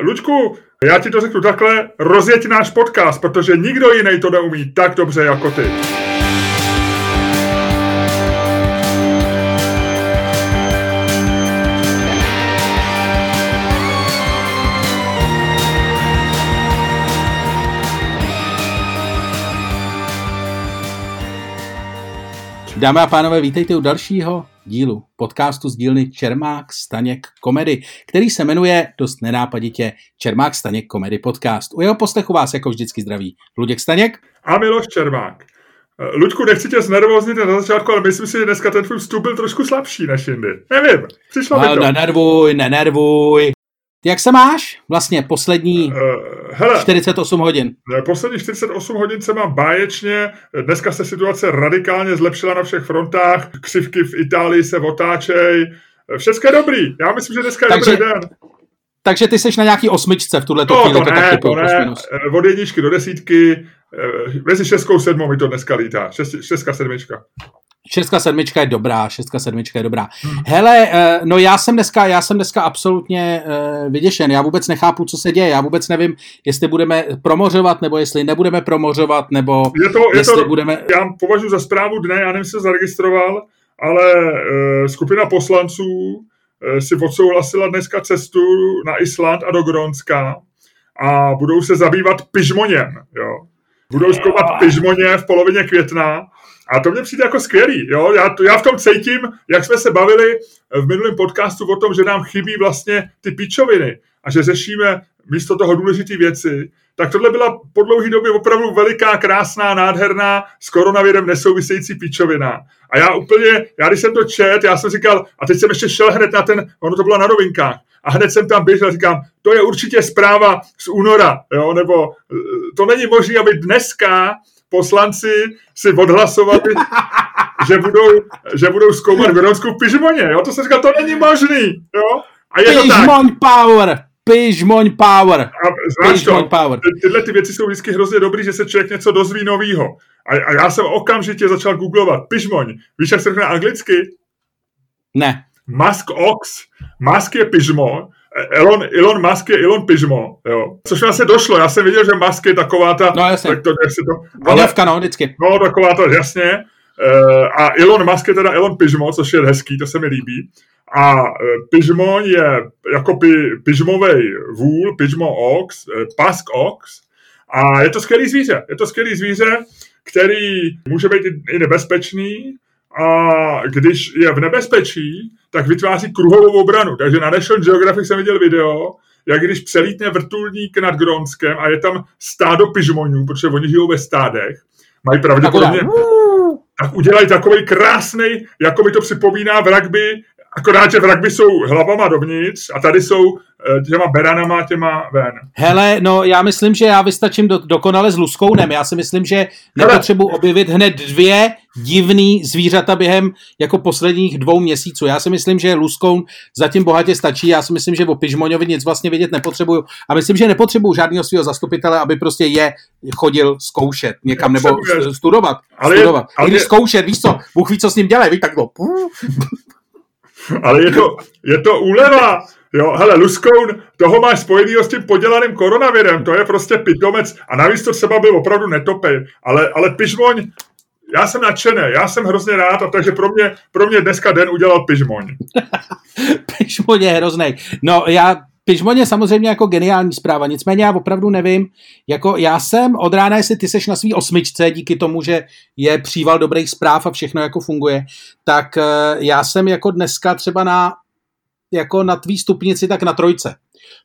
Lučku, já ti to řeknu takhle, rozjeď náš podcast, protože nikdo jiný to neumí tak dobře jako ty. Dámy a pánové, vítejte u dalšího dílu podcastu z dílny Čermák Staněk Komedy, který se jmenuje dost nenápaditě Čermák Staněk Komedy Podcast. U jeho poslechu vás jako vždycky zdraví Luděk Staněk a Miloš Čermák. Luďku, nechci tě znervoznit na začátku, ale myslím si, že dneska ten tvůj vstup byl trošku slabší než jindy. Nevím, přišlo mi to. Nenervuj, nenervuj. Jak se máš? Vlastně poslední uh, hele, 48 hodin. Poslední 48 hodin se mám báječně. Dneska se situace radikálně zlepšila na všech frontách. Křivky v Itálii se otáčej. Všechno je dobrý. Já myslím, že dneska je takže, dobrý den. Takže ty jsi na nějaký osmičce v tuhle no, chvíli. To, to ne, to ne. Od jedničky do desítky. Mezi šestkou sedmou mi to dneska lítá. Šest, šestka sedmička. Šestka sedmička je dobrá, šestka sedmička je dobrá. Hmm. Hele, eh, no já jsem dneska, já jsem dneska absolutně uh, vyděšen, já vůbec nechápu, co se děje, já vůbec nevím, jestli budeme promořovat, nebo jestli nebudeme promořovat, nebo je to, je jestli to, budeme... Já považuji za zprávu dne, já nevím, se zaregistroval, ale uh, skupina poslanců uh, si odsouhlasila dneska cestu na Island a do Grónska a budou se zabývat pyžmoněm, jo. Budou zkoumat pyžmoně v polovině května a to mě přijde jako skvělý. Jo? Já, to, já v tom cítím, jak jsme se bavili v minulém podcastu o tom, že nám chybí vlastně ty pičoviny a že řešíme místo toho důležité věci, tak tohle byla po dlouhé době opravdu veliká, krásná, nádherná, s koronavirem nesouvisející pičovina. A já úplně, já když jsem to čet, já jsem říkal, a teď jsem ještě šel hned na ten, ono to bylo na novinkách, a hned jsem tam běžel, říkám, to je určitě zpráva z února, jo, nebo to není možné, aby dneska poslanci si odhlasovali, že budou, že budou zkoumat Grónskou pižmoně, jo? To jsem říkal, to není možný, jo? A je Pižmoň power! Pižmoň power! A znáš to, power. Ty, tyhle ty věci jsou vždycky hrozně dobrý, že se člověk něco dozví novýho. A, a já jsem okamžitě začal googlovat. Pižmoň. Víš, jak se řekne anglicky? Ne. Musk ox. Musk je pižmo Elon, Elon Musk je Elon Pismo, jo. Což mi asi došlo, já jsem viděl, že Musk je taková ta... No jasně. Tak to, jak si to, Voněvka, no, vždycky. No, taková ta, jasně. Uh, a Elon Musk je teda Elon Pismo, což je hezký, to se mi líbí. A uh, Pismo je jako pi, pižmovej vůl, Pismo ox, uh, pask ox. A je to skvělý zvíře. Je to skvělý zvíře, který může být i nebezpečný, a když je v nebezpečí, tak vytváří kruhovou obranu. Takže na National Geographic jsem viděl video, jak když přelítne vrtulník nad Grónskem a je tam stádo pižmonů, protože oni žijou ve stádech, mají pravděpodobně, tak udělají takový krásný, jako mi to připomíná v rugby, akorát, že v rugby jsou hlavama dovnitř a tady jsou Eh, těma beranama, těma ven. Hele, no já myslím, že já vystačím do, dokonale s luskounem. Já si myslím, že nepotřebuji objevit hned dvě divný zvířata během jako posledních dvou měsíců. Já si myslím, že luskoun zatím bohatě stačí. Já si myslím, že o Pižmoňovi nic vlastně vědět nepotřebuju. A myslím, že nepotřebuju žádného svého zastupitele, aby prostě je chodil zkoušet někam nebo studovat. Ale studovat. Ale je... zkoušet, víš co, Bůh ví, co s ním dělá, víš, tak to... Ale je to, je to úleva. Jo, hele, Luskoun, toho máš spojenýho s tím podělaným koronavirem, to je prostě pitomec a navíc to třeba byl opravdu netopej, ale, ale Pižmoň, já jsem nadšený, já jsem hrozně rád, a takže pro mě, pro mě dneska den udělal Pižmoň. Pižmoň je hrozný. No já Pižmoň je samozřejmě jako geniální zpráva, nicméně já opravdu nevím, jako já jsem od rána, jestli ty seš na svý osmičce, díky tomu, že je příval dobrých zpráv a všechno jako funguje, tak eh, já jsem jako dneska třeba na jako na tvý stupnici, tak na trojce.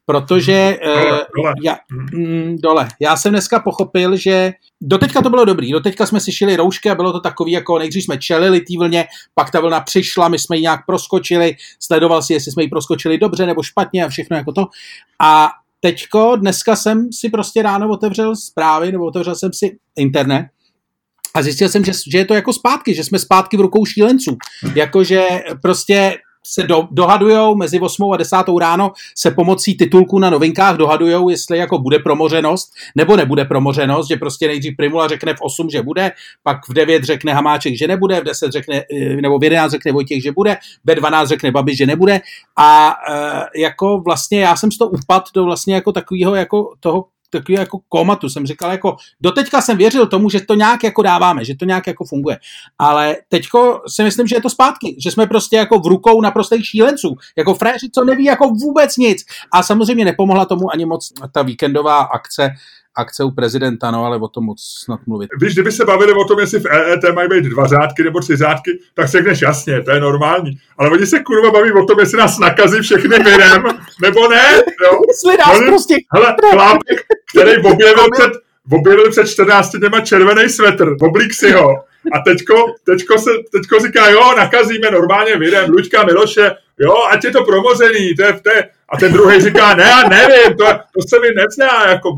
Protože dole, uh, dole. Já, mm, dole. Já jsem dneska pochopil, že doteďka to bylo dobrý, doteďka jsme si šili roušky a bylo to takový, jako nejdřív jsme čelili té vlně, pak ta vlna přišla, my jsme ji nějak proskočili, sledoval si, jestli jsme ji proskočili dobře nebo špatně a všechno jako to. A teďko, dneska jsem si prostě ráno otevřel zprávy, nebo otevřel jsem si internet a zjistil jsem, že, že je to jako zpátky, že jsme zpátky v rukou šílenců. Jakože prostě se do, dohadujou mezi 8 a 10 ráno se pomocí titulku na novinkách dohadujou, jestli jako bude promořenost nebo nebude promořenost, že prostě nejdřív Primula řekne v 8, že bude, pak v 9 řekne Hamáček, že nebude, v 10 řekne, eh, nebo v 11 řekne Vojtěch, že bude, ve 12 řekne Babiš, že nebude. A e, jako vlastně já jsem z toho upad do vlastně jako takového jako toho takový jako komatu. Jsem říkal, jako doteďka jsem věřil tomu, že to nějak jako dáváme, že to nějak jako funguje. Ale teďko si myslím, že je to zpátky, že jsme prostě jako v rukou naprostých šílenců, jako fréři, co neví jako vůbec nic. A samozřejmě nepomohla tomu ani moc ta víkendová akce, akce u prezidenta, no ale o tom moc snad mluvit. Víš, kdyby se bavili o tom, jestli v EET mají být dva řádky nebo tři řádky, tak si řekneš jasně, to je normální. Ale oni se kurva baví o tom, jestli nás nakazí všechny virem, nebo ne. Jo? Jestli nás oni, prostě... Hele, chlápek, který objevil před, objevil před 14 dněma červený svetr, oblík si ho. A teďko, teďko, se, teďko říká, jo, nakazíme normálně virem, Luďka Miloše, jo, ať je to promozený, to je, to je, a ten druhý říká, ne, já nevím, to, to se mi nezná, jako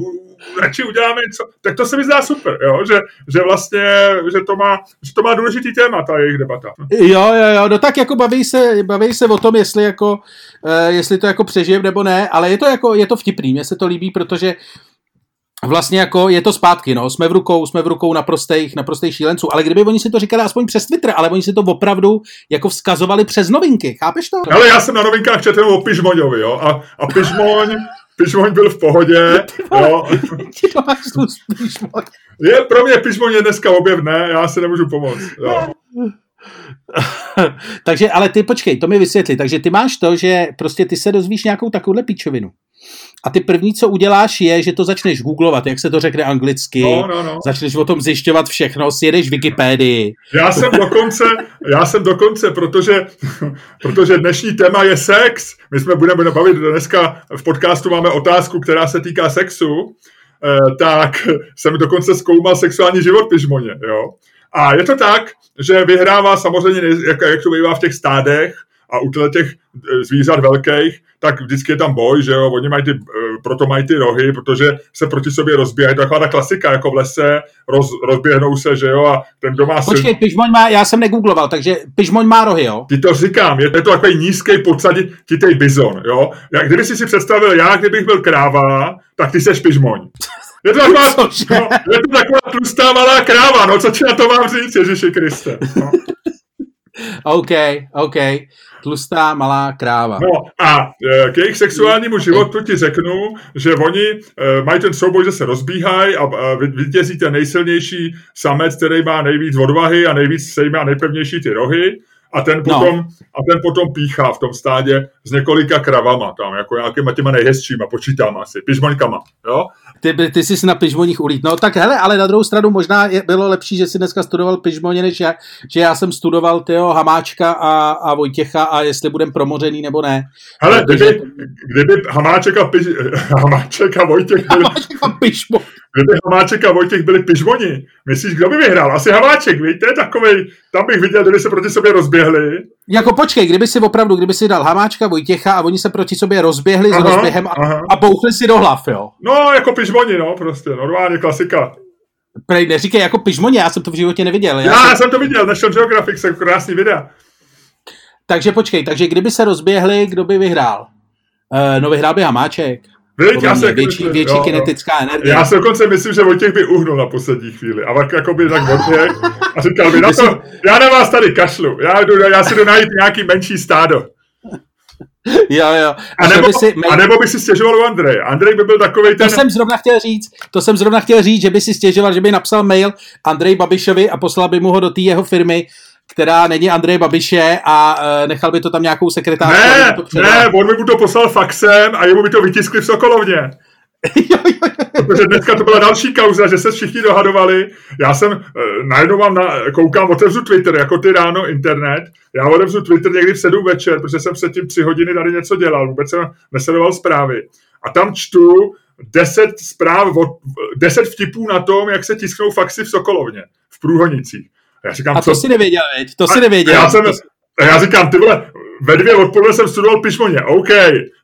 radši uděláme něco, tak to se mi zdá super, jo? Že, že vlastně, že to, má, že to má důležitý téma, ta jejich debata. Jo, jo, jo, no tak jako baví se, baví se o tom, jestli jako, uh, jestli to jako přežijem nebo ne, ale je to jako, je to vtipný, mně se to líbí, protože vlastně jako je to zpátky, no, jsme v rukou, jsme v rukou naprostých, naprostých šílenců, ale kdyby oni si to říkali aspoň přes Twitter, ale oni si to opravdu jako vzkazovali přes novinky, chápeš to? Ale já jsem na novinkách četl o Pižmoňovi, jo, a, a Pižmoň Pižmoň byl v pohodě. jo. Je, pro mě Pižmoň je dneska objevné, já se nemůžu pomoct. Jo. takže, ale ty počkej, to mi vysvětli. Takže ty máš to, že prostě ty se dozvíš nějakou takovouhle pičovinu. A ty první, co uděláš, je, že to začneš googlovat, jak se to řekne anglicky, no, no, no. začneš o tom zjišťovat všechno, sjedeš Wikipedii. Já jsem dokonce, já jsem dokonce, protože, protože dnešní téma je sex. My jsme budeme bavit dneska v podcastu máme otázku, která se týká sexu, eh, tak jsem dokonce zkoumal sexuální život Pižmoně, jo. A je to tak, že vyhrává samozřejmě, jak, jak to bývá v těch stádech, a u těch eh, zvířat velkých, tak vždycky je tam boj, že jo, oni mají ty, eh, proto mají ty rohy, protože se proti sobě rozbíhají, to je taková ta klasika, jako v lese, roz, rozběhnou se, že jo, a ten doma Počkej, si... pižmoň má, já jsem negoogloval, takže pižmoň má rohy, jo? Ti to říkám, je, je to takový nízký podsaditý bizon, jo. Jak, kdyby si si představil, já, kdybych byl kráva, tak ty seš pižmoň. Je to taková, no, je to taková tlustá malá kráva, no co ti na to mám říct, Ježiši Kriste. No. OK, OK tlustá malá kráva. No a e, k jejich sexuálnímu životu ti řeknu, že oni e, mají ten souboj, že se rozbíhají a vytězí ten nejsilnější samec, který má nejvíc odvahy a nejvíc sejme a nejpevnější ty rohy a ten no. potom, no. a ten potom píchá v tom stádě s několika kravama tam, jako nějakýma těma nejhezčíma, počítám asi, pižmoňkama, jo? Ty, ty jsi na pižmoních ulít. No tak hele, ale na druhou stranu možná je, bylo lepší, že jsi dneska studoval pižmoně, než já, že já jsem studoval tyho Hamáčka a, a Vojtěcha a jestli budem promořený nebo ne. Hele, kdyby, kdyby Hamáček a, piž, Hamáček a Vojtěch byli... Hamáček a pižmo. Kdyby Hamáček a Vojtěch byli pižmoni, myslíš, kdo by vyhrál? Asi Hamáček, víte, takovej, tam bych viděl, kdyby se proti sobě rozběhli. Jako počkej, kdyby si opravdu, kdyby si dal Hamáčka, Vojtěcha a oni se proti sobě rozběhli aha, s rozběhem a, a bouchli si do hlav, jo? No, jako pižmoni, no, prostě, normálně klasika. Prej, neříkej jako pižmoni, já jsem to v životě neviděl. Já, já jsem... jsem to viděl, National Geographic, jsem krásný videa. Takže počkej, takže kdyby se rozběhli, kdo by vyhrál? Uh, no vyhrál by Hamáček. Víď, já se, větší, větší jo, kinetická energie. Já se dokonce myslím, že Vojtěch by uhnul na poslední chvíli. A pak jako by tak odběh a říkal by, na to, já na vás tady kašlu, já, jdu, já si jdu najít nějaký menší stádo. Jo, jo. A, a, nebo, by si, a nebo by si stěžoval u Andreje. Andrej by byl takový ten... To jsem zrovna chtěl říct, to jsem zrovna chtěl říct, že by si stěžoval, že by napsal mail Andrej Babišovi a poslal by mu ho do té jeho firmy, která není Andrej Babiše a uh, nechal by to tam nějakou sekretářku. Ne, ne, on by mu to poslal faxem a jemu by to vytiskli v Sokolovně. Protože dneska to byla další kauza, že se všichni dohadovali. Já jsem, uh, najednou mám na, koukám, otevřu Twitter, jako ty ráno internet. Já otevřu Twitter někdy v sedm večer, protože jsem předtím tři hodiny tady něco dělal, vůbec jsem nesledoval zprávy. A tam čtu deset zpráv, deset vtipů na tom, jak se tisknou faxy v Sokolovně, v Průhonicích. A, já říkám, a to co? si nevěděl, veď? To si nevěděl. Já, jsem, já říkám, ty vole, ve dvě odpoledne jsem studoval pišmoně, OK,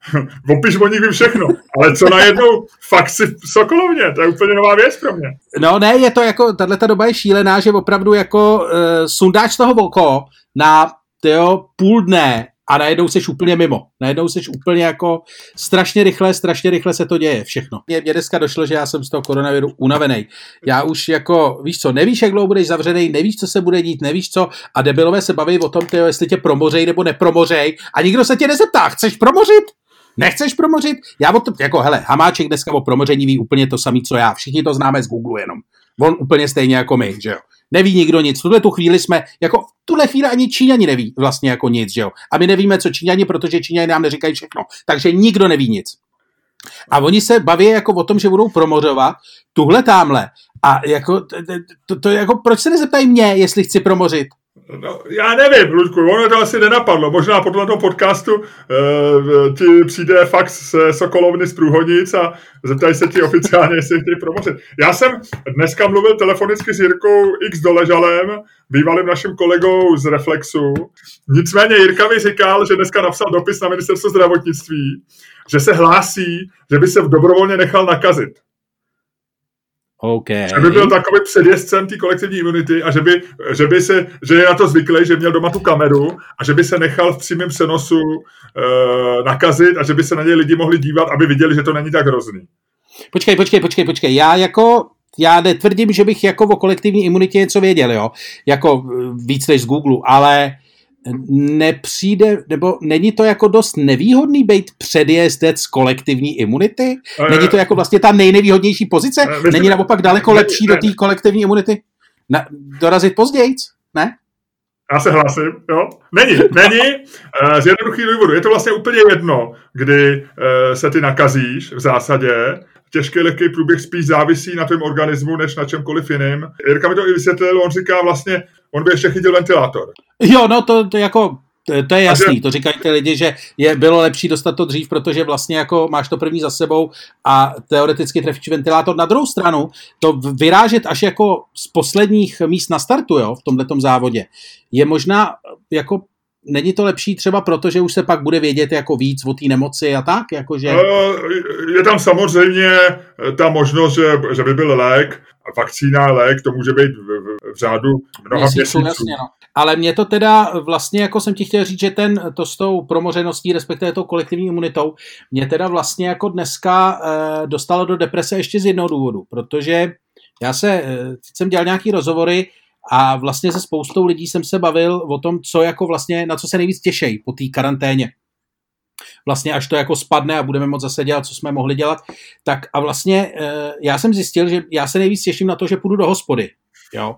o pišmoních vím všechno, ale co najednou fakt si v Sokolovně, to je úplně nová věc pro mě. No ne, je to jako, tahle doba je šílená, že opravdu jako uh, sundáš toho voko na tyjo, půl dne a najednou seš úplně mimo. Najednou seš úplně jako strašně rychle, strašně rychle se to děje všechno. Mě, mě dneska došlo, že já jsem z toho koronaviru unavený. Já už jako, víš co, nevíš, jak dlouho budeš zavřený, nevíš, co se bude dít, nevíš co a debilové se baví o tom, tyjo, jestli tě promořej nebo nepromořej a nikdo se tě nezeptá, chceš promořit? Nechceš promořit? Já o tom, jako hele, Hamáček dneska o promoření ví úplně to samé, co já. Všichni to známe z Google jenom. On úplně stejně jako my, že jo. Neví nikdo nic. V tuhle tu chvíli jsme, jako v tuhle chvíli ani Číňani neví vlastně jako nic, že jo. A my nevíme, co Číňani, protože Číňani nám neříkají všechno. Takže nikdo neví nic. A oni se baví jako o tom, že budou promořovat tuhle tamhle. A jako, to, to, to, jako, proč se nezeptají mě, jestli chci promořit? No, já nevím, Ludku, ono to asi nenapadlo. Možná po tomto podcastu uh, ti přijde fax z Sokolovny z Průhonic a zeptají se ti oficiálně, jestli chtějí promořit. Já jsem dneska mluvil telefonicky s Jirkou X Doležalem, bývalým naším kolegou z Reflexu. Nicméně Jirka mi říkal, že dneska napsal dopis na ministerstvo zdravotnictví, že se hlásí, že by se dobrovolně nechal nakazit. Okay. Že by byl takový předjezdcem té kolektivní imunity a že by, že by se, že je na to zvyklý, že měl doma tu kameru a že by se nechal v přímém přenosu uh, nakazit a že by se na něj lidi mohli dívat, aby viděli, že to není tak hrozný. Počkej, počkej, počkej, počkej. Já jako já netvrdím, že bych jako o kolektivní imunitě něco věděl, jo, jako víc než z Google, ale nepřijde, nebo není to jako dost nevýhodný být předjezdec kolektivní imunity? Není to jako vlastně ta nejnevýhodnější pozice? Není naopak daleko lepší do té kolektivní imunity? Na, dorazit později? Ne? Já se hlásím, jo? Není, není. Z jednoduchého důvodu. Je to vlastně úplně jedno, kdy se ty nakazíš v zásadě. Těžký, lehký průběh spíš závisí na tom organismu, než na čemkoliv jiným. Jirka mi to i vysvětlil, on říká vlastně, on by ještě chytil ventilátor. Jo, no to, to jako to, je jasný, to říkají ty lidi, že je, bylo lepší dostat to dřív, protože vlastně jako máš to první za sebou a teoreticky trefíš ventilátor. Na druhou stranu, to vyrážet až jako z posledních míst na startu, jo, v tomto závodě, je možná jako není to lepší třeba proto, že už se pak bude vědět jako víc o té nemoci a tak? Jakože... Je tam samozřejmě ta možnost, že, že by byl lék, vakcína, lék, to může být v, v, v řádu mnoha měsíců. Jasně, no. Ale mě to teda vlastně, jako jsem ti chtěl říct, že ten, to s tou promořeností, respektive tou kolektivní imunitou, mě teda vlastně jako dneska e, dostalo do deprese ještě z jednoho důvodu, protože já se, e, jsem dělal nějaký rozhovory a vlastně se spoustou lidí jsem se bavil o tom, co jako vlastně, na co se nejvíc těšej po té karanténě. Vlastně až to jako spadne a budeme moc zase dělat, co jsme mohli dělat. Tak a vlastně e, já jsem zjistil, že já se nejvíc těším na to, že půjdu do hospody. Jo.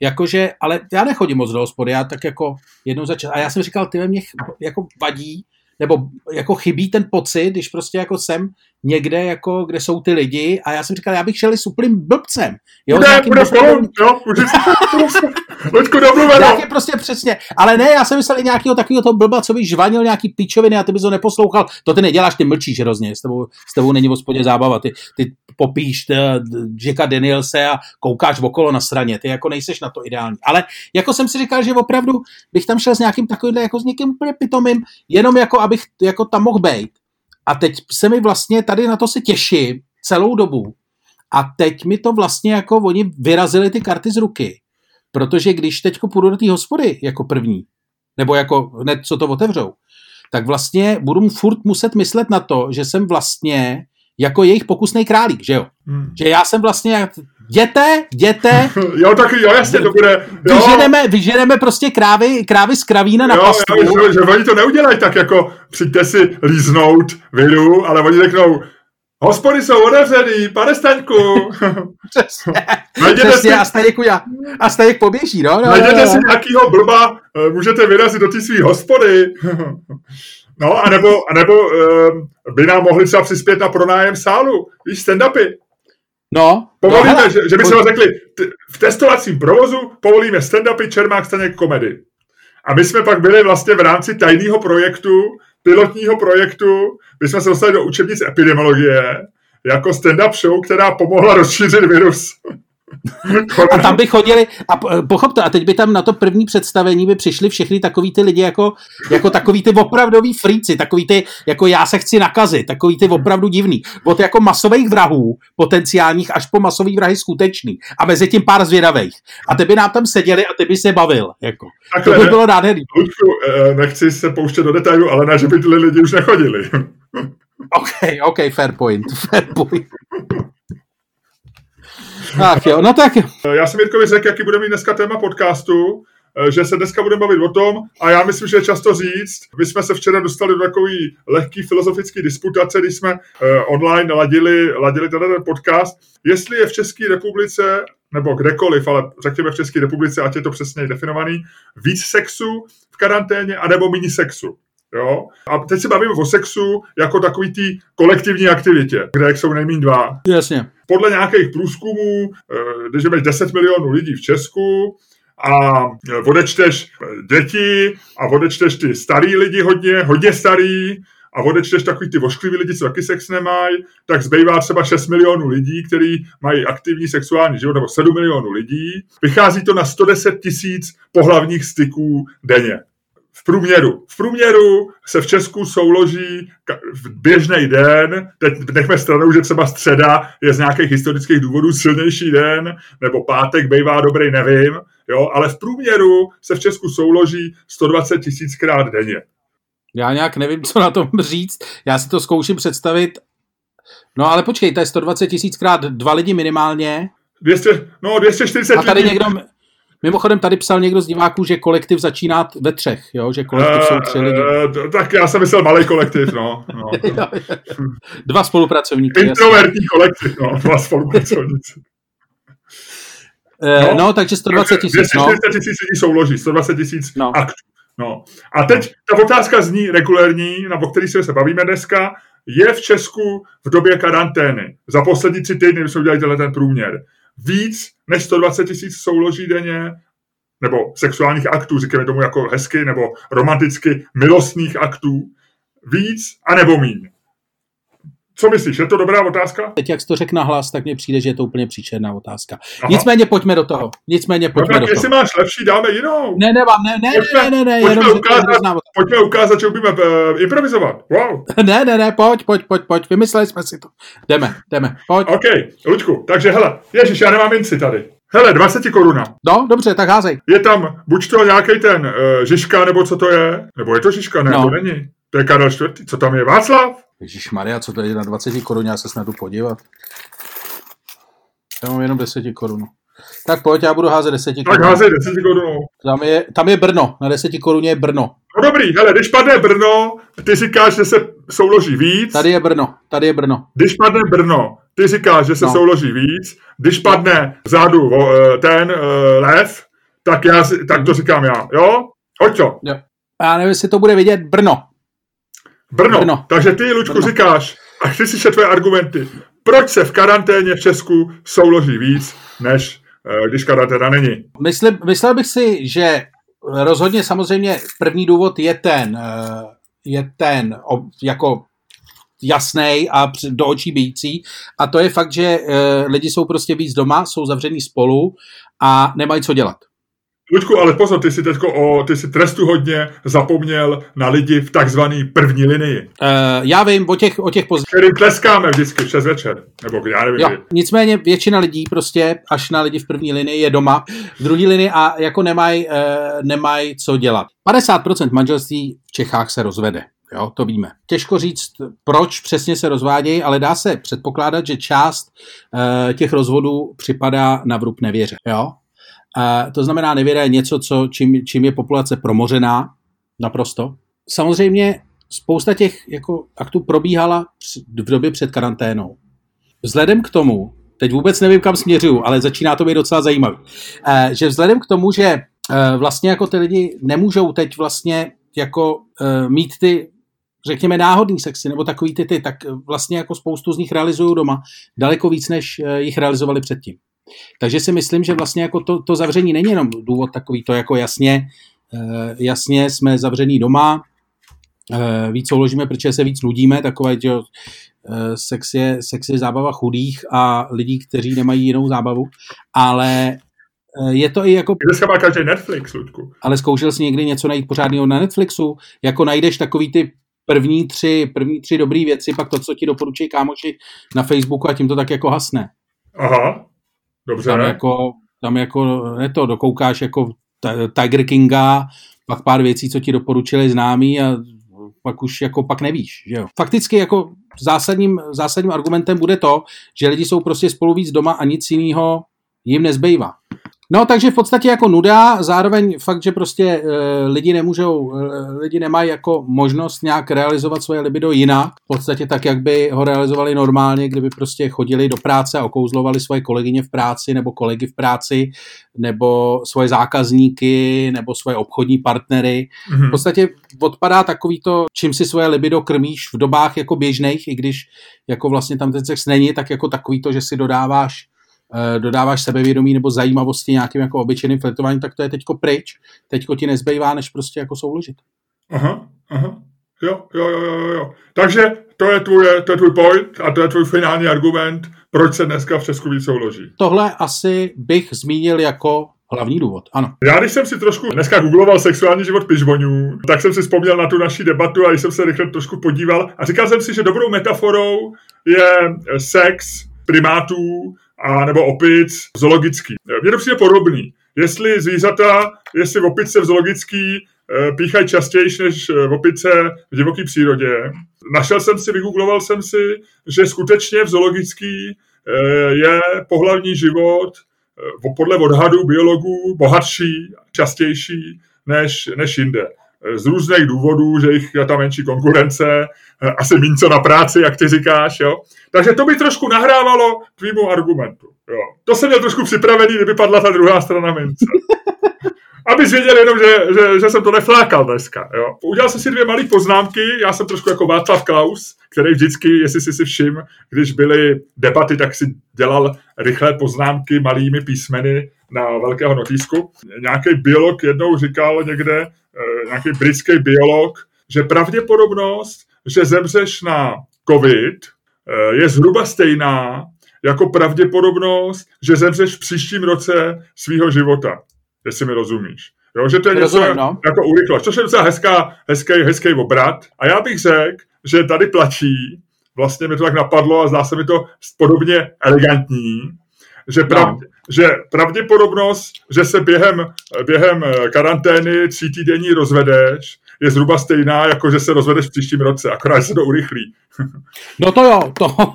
Jakože, ale já nechodím moc do hospody, já tak jako jednou za čas. A já jsem říkal, ty mě jako vadí, nebo jako chybí ten pocit, když prostě jako jsem někde, jako, kde jsou ty lidi a já jsem říkal, já bych šel s úplným blbcem. Jo, bude, bude blbcem, jo, Loďku Nějaký prostě přesně. Ale ne, já jsem myslel i nějakého takového toho blba, co by žvanil nějaký pičoviny a ty bys ho neposlouchal. To ty neděláš, ty mlčíš hrozně. S tebou, s tebou není v hospodě zábava. Ty, ty popíš Jacka Danielse a koukáš okolo na straně. Ty jako nejseš na to ideální. Ale jako jsem si říkal, že opravdu bych tam šel s nějakým takovým, jako s někým úplně pitomým, jenom jako abych jako tam mohl být. A teď se mi vlastně tady na to se těším celou dobu. A teď mi to vlastně jako oni vyrazili ty karty z ruky. Protože když teď půjdu do té hospody jako první, nebo jako hned co to otevřou, tak vlastně budu furt muset myslet na to, že jsem vlastně jako jejich pokusný králík, že jo? Hmm. Že já jsem vlastně, jděte, jděte. jo, tak jo, jasně, to bude. Jo. Vyženeme, vyženeme prostě krávy, krávy z kravína na jo, pastu. Jo, že, že, oni to neudělají tak jako přijďte si líznout vidu, ale oni řeknou, Hospody jsou otevřený, pane Staňku. Přesně, Přesně si... a Staněk, a Staněk poběží, no. no Najděte no, si nějakýho blba, eh, můžete vyrazit do té svý hospody. no, anebo, anebo uh, by nám mohli třeba přispět na pronájem sálu, víš, stand-upy. No. Povolíme, no, že, že by se vám řekli, t- v testovacím provozu povolíme stand-upy Čermák Staněk komedy. A my jsme pak byli vlastně v rámci tajného projektu, pilotního projektu, my jsme se dostali do učebnic epidemiologie, jako stand-up show, která pomohla rozšířit virus. A tam by chodili, a pochop to, a teď by tam na to první představení by přišli všechny takový ty lidi jako, jako takový ty opravdoví fríci, takový ty, jako já se chci nakazit, takový ty opravdu divný. Od jako masových vrahů potenciálních až po masových vrahy skutečný. A mezi tím pár zvědavých. A ty by nám tam seděli a ty by se bavil. Jako. Takhle, to by bylo nádherný. Lučku, eh, nechci se pouštět do detailu, ale ne, že by ty lidi už nechodili. OK, OK, fair point, fair point. Ach jo, no tak. Já jsem Jirkovi řekl, jaký bude mít dneska téma podcastu, eh, že se dneska budeme bavit o tom a já myslím, že je často říct, my jsme se včera dostali do takový lehký filozofický disputace, když jsme eh, online ladili, ladili tenhle ten podcast, jestli je v České republice nebo kdekoliv, ale řekněme v České republice, ať je to přesně definovaný, víc sexu v karanténě, anebo méně sexu. Jo? A teď se bavíme o sexu jako takový tý kolektivní aktivitě, kde jsou nejméně dva. Jasně. Podle nějakých průzkumů, eh, když máš 10 milionů lidí v Česku, a odečteš děti a odečteš ty starý lidi hodně, hodně starý a odečteš takový ty vošklivý lidi, co taky sex nemají, tak zbývá třeba 6 milionů lidí, kteří mají aktivní sexuální život, nebo 7 milionů lidí. Vychází to na 110 tisíc pohlavních styků denně. V průměru. V průměru se v Česku souloží v běžný den, teď nechme stranou, že třeba středa je z nějakých historických důvodů silnější den, nebo pátek bývá dobrý, nevím, jo, ale v průměru se v Česku souloží 120 tisíckrát denně. Já nějak nevím, co na tom říct. Já si to zkouším představit. No ale počkej, to je 120 tisíckrát dva lidi minimálně. 200, no 240 A tady lidí. někdo, Mimochodem tady psal někdo z diváků, že kolektiv začíná ve třech, jo? že kolektiv uh, jsou tři lidi. Uh, tak já jsem myslel malý kolektiv, no. no. dva spolupracovníky. Introvertní kolektiv, no, dva spolupracovníci. Uh, no, no, takže 120 tisíc. 240 no. tisíc lidí souloží, 120 tisíc no. aktů. No. A teď ta otázka zní regulérní, na o který se bavíme dneska, je v Česku v době karantény. Za poslední tři týdny jsme udělali tenhle ten průměr víc než 120 tisíc souloží denně, nebo sexuálních aktů, říkáme tomu jako hezky, nebo romanticky milostných aktů, víc a nebo míň. Co myslíš, je to dobrá otázka? Teď, jak jsi to řekl na hlas, tak mně přijde, že je to úplně příčerná otázka. Aha. Nicméně pojďme do toho. Nicméně pojďme no, tak do jestli toho. máš lepší, dáme jinou. Ne, nemám, ne, ne, pojďme, ne, ne, ne, pojďme, jenom, ukázat, pojďme ukázat, že umíme uh, improvizovat. Wow. ne, ne, ne, pojď, pojď, pojď, pojď, vymysleli jsme si to. Jdeme, jdeme, pojď. OK, Luďku, takže hele, ježiš, já nemám minci tady. Hele, 20 koruna. No, dobře, tak házej. Je tam buď to nějaký ten uh, Žižka, nebo co to je, nebo je to Žižka, ne, no. to není. To je Karel IV. Co tam je? Václav? Ježíš Maria, co je na 20 korun, já se snad jdu podívat. Já mám jenom 10 korun. Tak pojď, já budu házet 10 korun. Tak házej 10 korun. Tam je, tam je Brno, na 10 koruně je Brno. No dobrý, hele, když padne Brno, ty říkáš, že se souloží víc. Tady je Brno, tady je Brno. Když padne Brno, ty říkáš, že se no. souloží víc. Když padne vzadu eh, ten uh, lev, tak, já, tak to říkám já, jo? Hoď to. Jo. Já nevím, jestli to bude vidět Brno. Brno. Brno. Takže ty, Lučku, Brno. říkáš, a chci si tvoje argumenty, proč se v karanténě v Česku souloží víc, než uh, když karanténa není? Myslím, myslel bych si, že rozhodně samozřejmě první důvod je ten, uh, je ten jako jasný a do očí bíjící. A to je fakt, že uh, lidi jsou prostě víc doma, jsou zavření spolu a nemají co dělat. Luďku, ale pozor, ty si teďko o, ty si trestu hodně zapomněl na lidi v takzvaný první linii. Uh, já vím o těch, o těch poz... Kterým tleskáme vždycky přes večer, nebo já nevím. Jo, nicméně většina lidí prostě, až na lidi v první linii, je doma, v druhé linii a jako nemají uh, nemaj co dělat. 50% manželství v Čechách se rozvede. Jo, to víme. Těžko říct, proč přesně se rozvádějí, ale dá se předpokládat, že část uh, těch rozvodů připadá na vrub nevěře. Jo? A to znamená, nevěra je něco, co, čím, čím je populace promořená, naprosto. Samozřejmě spousta těch jako, aktů probíhala v době před karanténou. Vzhledem k tomu, teď vůbec nevím, kam směřuju, ale začíná to být docela zajímavý, eh, že vzhledem k tomu, že eh, vlastně jako ty lidi nemůžou teď vlastně jako eh, mít ty řekněme náhodný sexy nebo takový ty, ty, tak vlastně jako spoustu z nich realizují doma daleko víc, než jich realizovali předtím. Takže si myslím, že vlastně jako to, to zavření není jenom důvod takový, to jako jasně, eh, jasně jsme zavření doma, e, víc souložíme, protože se víc nudíme, takové, že e, sex, je, sex je zábava chudých a lidí, kteří nemají jinou zábavu, ale je to i jako... Dneska má každý Netflix, Ludku. Ale zkoušel jsi někdy něco najít pořádného na Netflixu? Jako najdeš takový ty první tři, první tři dobré věci, pak to, co ti doporučí kámoši na Facebooku a tím to tak jako hasne. Aha, dobře. Tam jako, tam jako ne to, dokoukáš jako Tiger Kinga, pak pár věcí, co ti doporučili známí a pak už jako pak nevíš, že jo. Fakticky jako zásadním, zásadním argumentem bude to, že lidi jsou prostě spolu víc doma a nic jiného jim nezbývá. No, takže v podstatě jako nuda, zároveň fakt, že prostě e, lidi nemůžou, e, lidi nemají jako možnost nějak realizovat svoje libido jinak, v podstatě tak, jak by ho realizovali normálně, kdyby prostě chodili do práce a okouzlovali svoje kolegyně v práci nebo kolegy v práci, nebo svoje zákazníky, nebo svoje obchodní partnery. Mm-hmm. V podstatě odpadá takový to, čím si svoje libido krmíš v dobách jako běžných, i když jako vlastně tam ten sex není, tak jako takový to, že si dodáváš Eh, dodáváš sebevědomí nebo zajímavosti nějakým jako obyčejným flirtováním, tak to je teďko pryč. Teďko ti nezbývá, než prostě jako souložit. Aha, aha. Jo, jo, jo, jo, jo. Takže to je, tvůj, to je tvůj point a to je tvůj finální argument, proč se dneska v Česku víc souloží. Tohle asi bych zmínil jako hlavní důvod, ano. Já když jsem si trošku dneska googloval sexuální život pižvonů, tak jsem si vzpomněl na tu naší debatu a když jsem se rychle trošku podíval a říkal jsem si, že dobrou metaforou je sex primátů a nebo opic zoologický. Mně to přijde podobný. Jestli zvířata, jestli opice v zoologický eh, píchají častěji než eh, opice v divoké přírodě. Našel jsem si, vygoogloval jsem si, že skutečně v zoologický eh, je pohlavní život podle odhadů biologů bohatší, častější než, než jinde z různých důvodů, že jich je tam menší konkurence, asi méně co na práci, jak ty říkáš, jo. Takže to by trošku nahrávalo tvýmu argumentu, jo. To jsem měl trošku připravený, kdyby padla ta druhá strana mince. Aby věděl jenom, že, že, že, jsem to neflákal dneska. Jo. Udělal jsem si dvě malé poznámky, já jsem trošku jako Václav Klaus, který vždycky, jestli si si všim, když byly debaty, tak si dělal rychlé poznámky malými písmeny na velkého notýsku. Nějaký biolog jednou říkal někde, eh, nějaký britský biolog, že pravděpodobnost, že zemřeš na covid, eh, je zhruba stejná jako pravděpodobnost, že zemřeš v příštím roce svého života, jestli mi rozumíš. Jo, že to je něco Rozumím, no. jako urychlost, což je docela hezká, hezký, hezký obrat. A já bych řekl, že tady platí, vlastně mi to tak napadlo a zdá se mi to podobně elegantní, že, prav, no. Že pravděpodobnost, že se během, během karantény tří týdenní rozvedeš, je zhruba stejná, jako že se rozvedeš v příštím roce, akorát se to urychlí. no to jo, to...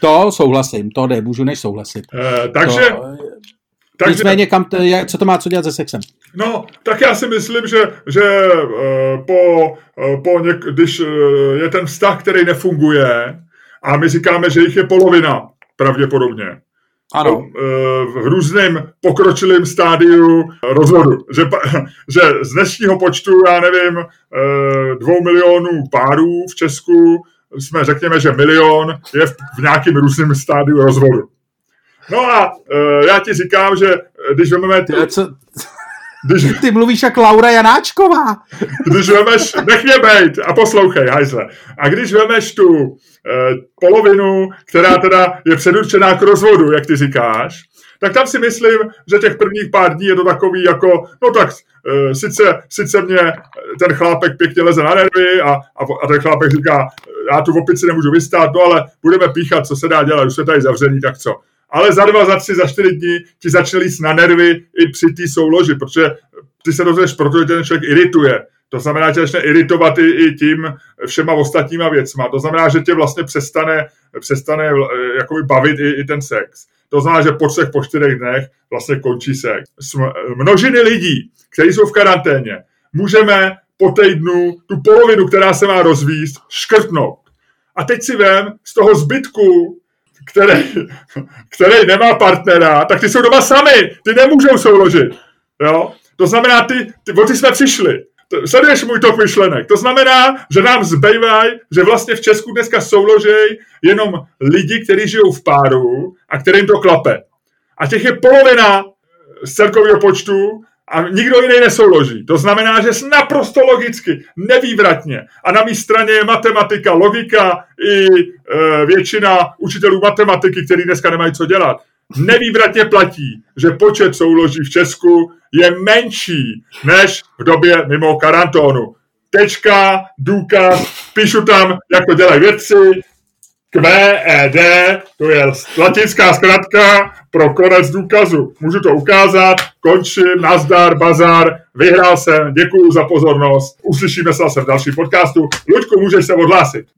to souhlasím, to nemůžu než souhlasit. Eh, takže... To... Takže, Nicméně, kam to, co to má co dělat se sexem? No, tak já si myslím, že, že uh, po, uh, po něk, když je ten vztah, který nefunguje, a my říkáme, že jich je polovina, pravděpodobně. Ano. V různém pokročilém stádiu rozvodu. Že, že z dnešního počtu, já nevím, dvou milionů párů v Česku jsme, řekněme, že milion je v, v nějakém různém stádiu rozvodu. No a já ti říkám, že když vezmeme... Ty, co, když, Ty mluvíš jak Laura Janáčková. Když vemeš, nech mě bejt a poslouchej, hajzle. A když vemeš tu eh, polovinu, která teda je předurčená k rozvodu, jak ty říkáš, tak tam si myslím, že těch prvních pár dní je to takový jako, no tak e, sice, sice mě ten chlápek pěkně leze na nervy a, a, a ten chlápek říká, já tu opici nemůžu vystát, no ale budeme píchat, co se dá dělat, už jsme tady zavření, tak co ale za dva, za tři, za čtyři dní ti začne líst na nervy i při té souloži, protože ty se rozhodneš proto, že ten člověk irituje. To znamená, že začne iritovat i, i tím všema ostatníma věcma. To znamená, že tě vlastně přestane, přestane eh, jakoby bavit i, i ten sex. To znamená, že po třech, po čtyřech dnech vlastně končí sex. Množiny lidí, kteří jsou v karanténě, můžeme po týdnu tu polovinu, která se má rozvíst, škrtnout. A teď si vem z toho zbytku který, který nemá partnera, tak ty jsou doma sami, ty nemůžou souložit. Jo? To znamená, ty, ty, o ty jsme přišli. Sleduješ můj tok myšlenek. To znamená, že nám zbývají, že vlastně v Česku dneska souložej jenom lidi, kteří žijou v páru a kterým to klape. A těch je polovina z celkového počtu a nikdo jiný nesouloží. To znamená, že naprosto logicky, nevývratně. A na mé straně je matematika, logika i e, většina učitelů matematiky, kteří dneska nemají co dělat. Nevývratně platí, že počet souloží v Česku je menší než v době mimo karantónu. Tečka, důkaz, píšu tam, jak to dělají vědci, QED, to je latinská zkratka pro konec důkazu. Můžu to ukázat, končím, nazdar, bazar, vyhrál jsem, děkuji za pozornost, uslyšíme se zase v dalším podcastu. Luďku, můžeš se odhlásit.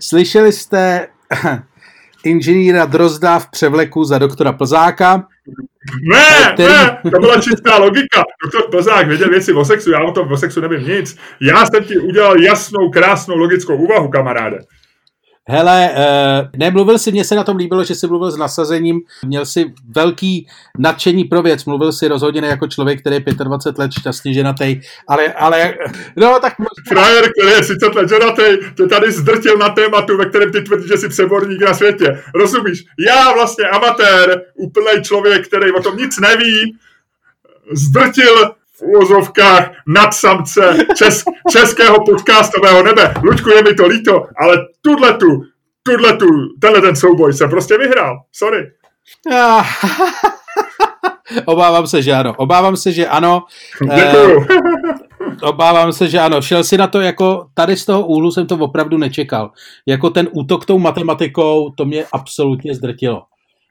Slyšeli jste inženýra Drozda v převleku za doktora Plzáka. Ne, který... ne, to byla čistá logika. Doktor Plzák věděl věci o sexu, já o tom o sexu nevím nic. Já jsem ti udělal jasnou, krásnou logickou úvahu, kamaráde. Hele, uh, nemluvil si, mně se na tom líbilo, že jsi mluvil s nasazením, měl si velký nadšení pro věc, mluvil si rozhodně ne jako člověk, který je 25 let šťastně ženatý, ale, ale, no tak... Frajer, který je 30 let ženatý, to tady zdrtil na tématu, ve kterém ty tvrdíš, že jsi přeborník na světě. Rozumíš? Já vlastně amatér, úplný člověk, který o tom nic neví, zdrtil v úvozovkách nadsamce čes, českého podcastového nebe. Luďku, je mi to líto, ale tuhle tu, tuhle tu, tenhle ten souboj jsem prostě vyhrál. Sorry. Obávám se, že ano. Obávám se, že ano. Děkuju. Eh, obávám se, že ano. Šel si na to jako, tady z toho úhlu jsem to opravdu nečekal. Jako ten útok tou matematikou, to mě absolutně zdrtilo.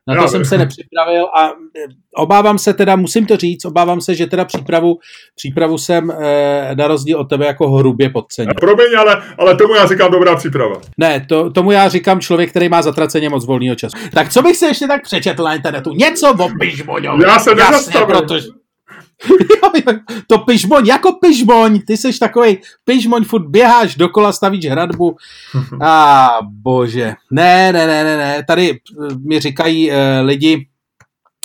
Na to Já jsem se nepřipravil a eh, obávám se teda, musím to říct, obávám se, že teda přípravu, přípravu jsem e, na rozdíl od tebe jako hrubě podcenil. Promiň, ale, ale tomu já říkám dobrá příprava. Ne, to, tomu já říkám člověk, který má zatraceně moc volného času. Tak co bych se ještě tak přečetl na internetu? Něco o Pižmoňovi. Já se nezastavím. Protože, to pižmoň, jako pižmoň, ty seš takový pižmoň, furt běháš dokola, stavíš hradbu. A ah, bože, ne, ne, ne, ne, ne, tady eh, mi říkají uh, lidi,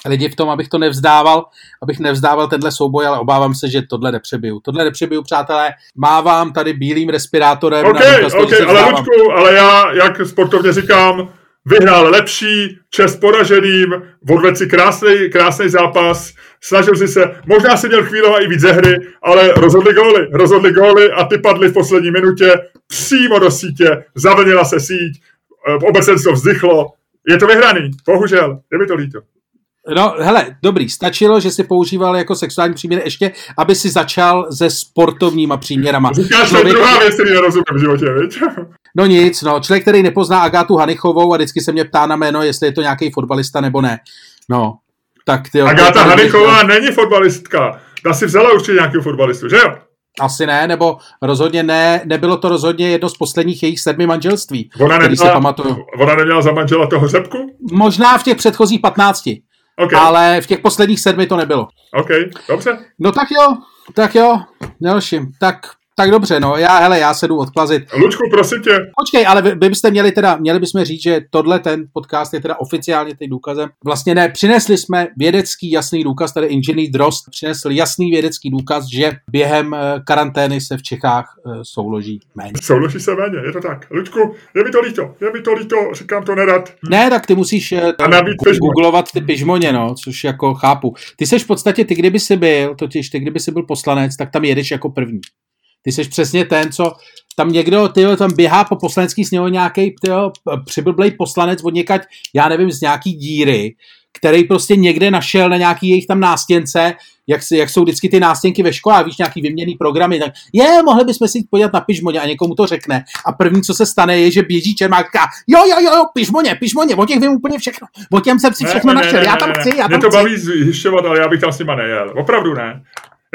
lidi v tom, abych to nevzdával, abych nevzdával tenhle souboj, ale obávám se, že tohle nepřebiju. Tohle nepřebiju, přátelé. Mávám tady bílým respirátorem. OK, na OK, ale Lučku, ale já, jak sportovně říkám, vyhrál lepší, čest poraženým, odvedl si krásný, krásný zápas, snažil si se, možná si měl chvíli i víc ze hry, ale rozhodli góly, rozhodli góly a ty padly v poslední minutě přímo do sítě, zavlnila se síť, eh, obecenstvo vzdychlo, je to vyhraný, bohužel, je mi to líto. No, hele, dobrý, stačilo, že si používal jako sexuální příměr ještě, aby si začal se sportovníma příměrama. Říkáš, to je druhá věc, který nerozumím v životě, viď? No nic, no, člověk, který nepozná Agátu Hanichovou a vždycky se mě ptá na jméno, jestli je to nějaký fotbalista nebo ne. No, tak ty... Agáta Hanichová není fotbalistka. Ta si vzala určitě nějakého fotbalistu, že jo? Asi ne, nebo rozhodně ne, nebylo to rozhodně jedno z posledních jejich sedmi manželství, ona neměla, si pamatuju. Ona neměla za manžela toho řepku? Možná v těch předchozích patnácti. Okay. Ale v těch posledních sedmi to nebylo. OK, dobře. No tak jo, tak jo, dalším. Tak tak dobře, no, já, hele, já se jdu odplazit. Lučku, prosím tě. Počkej, ale vy, vy byste měli teda, měli bychom říct, že tohle ten podcast je teda oficiálně tím důkazem. Vlastně ne, přinesli jsme vědecký jasný důkaz, tady inženýr Drost přinesl jasný vědecký důkaz, že během uh, karantény se v Čechách uh, souloží méně. Souloží se méně, je to tak. Lučku, je mi to líto, je mi to líto, říkám to nerad. Ne, tak ty musíš uh, A googlovat ty pižmoně, no, což jako chápu. Ty seš v podstatě, ty kdyby si byl, totiž ty kdyby si byl poslanec, tak tam jedeš jako první. Ty jsi přesně ten, co tam někdo, ty tam běhá po poslanecký sněhu nějaký přiblblej poslanec od někať, já nevím, z nějaký díry, který prostě někde našel na nějaký jejich tam nástěnce, jak, jak jsou vždycky ty nástěnky ve škole, víš, nějaký vyměný programy, tak je, mohli bychom si podívat na pižmoně a někomu to řekne. A první, co se stane, je, že běží Čermák a jo, jo, jo, jo, pižmoně, pižmoně, o těch vím úplně všechno. O těm jsem si všechno ne, našel, ne, ne, já tam chci, já tam Mě to chci. baví zjišťovat, ale já bych tam s nima nejel. Opravdu ne.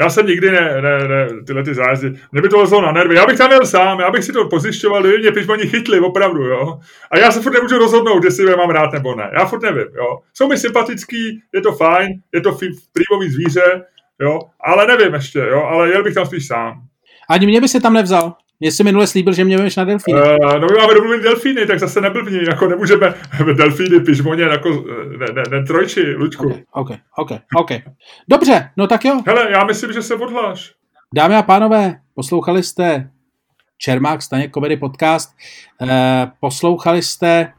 Já jsem nikdy ne, ne, ne tyhle ty zájezdy, mě by to lezlo na nervy. Já bych tam jel sám, já bych si to pozjišťoval, kdyby mě pižmoni chytli, opravdu, jo. A já se furt nemůžu rozhodnout, jestli je mám rád nebo ne. Já furt nevím, jo. Jsou mi sympatický, je to fajn, je to prýmový zvíře, jo, ale nevím ještě, jo, ale jel bych tam spíš sám. Ani mě by se tam nevzal. Mě jsi minule slíbil, že mě veš na delfíny. Uh, no my máme domluvit delfíny, tak zase neblbni, jako nemůžeme delfíny, pižmoně, jako ne, ne, ne trojči, Luďku. Okay, OK, OK, OK. Dobře, no tak jo. Hele, já myslím, že se odhláš. Dámy a pánové, poslouchali jste Čermák Staněk Comedy Podcast. Uh, poslouchali jste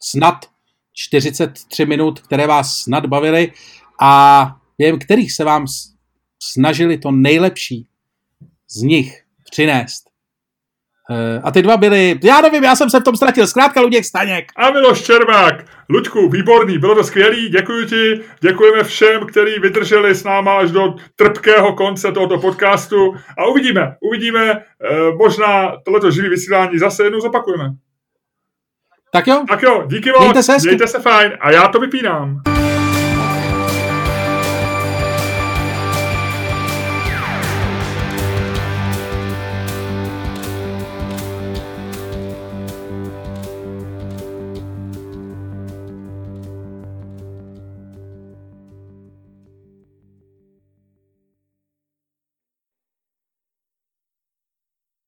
snad 43 minut, které vás snad bavily a během kterých se vám snažili to nejlepší z nich přinést. Eh, a ty dva byly, já nevím, já jsem se v tom ztratil, zkrátka Luděk Staněk. A Miloš Čermák. Luďku, výborný, bylo to skvělý, děkuji ti, děkujeme všem, kteří vydrželi s náma až do trpkého konce tohoto podcastu a uvidíme, uvidíme, eh, možná tohleto živý vysílání zase jednou zopakujeme. Tak jo. Tak jo, díky moc, mějte se, mějte se fajn a já to vypínám.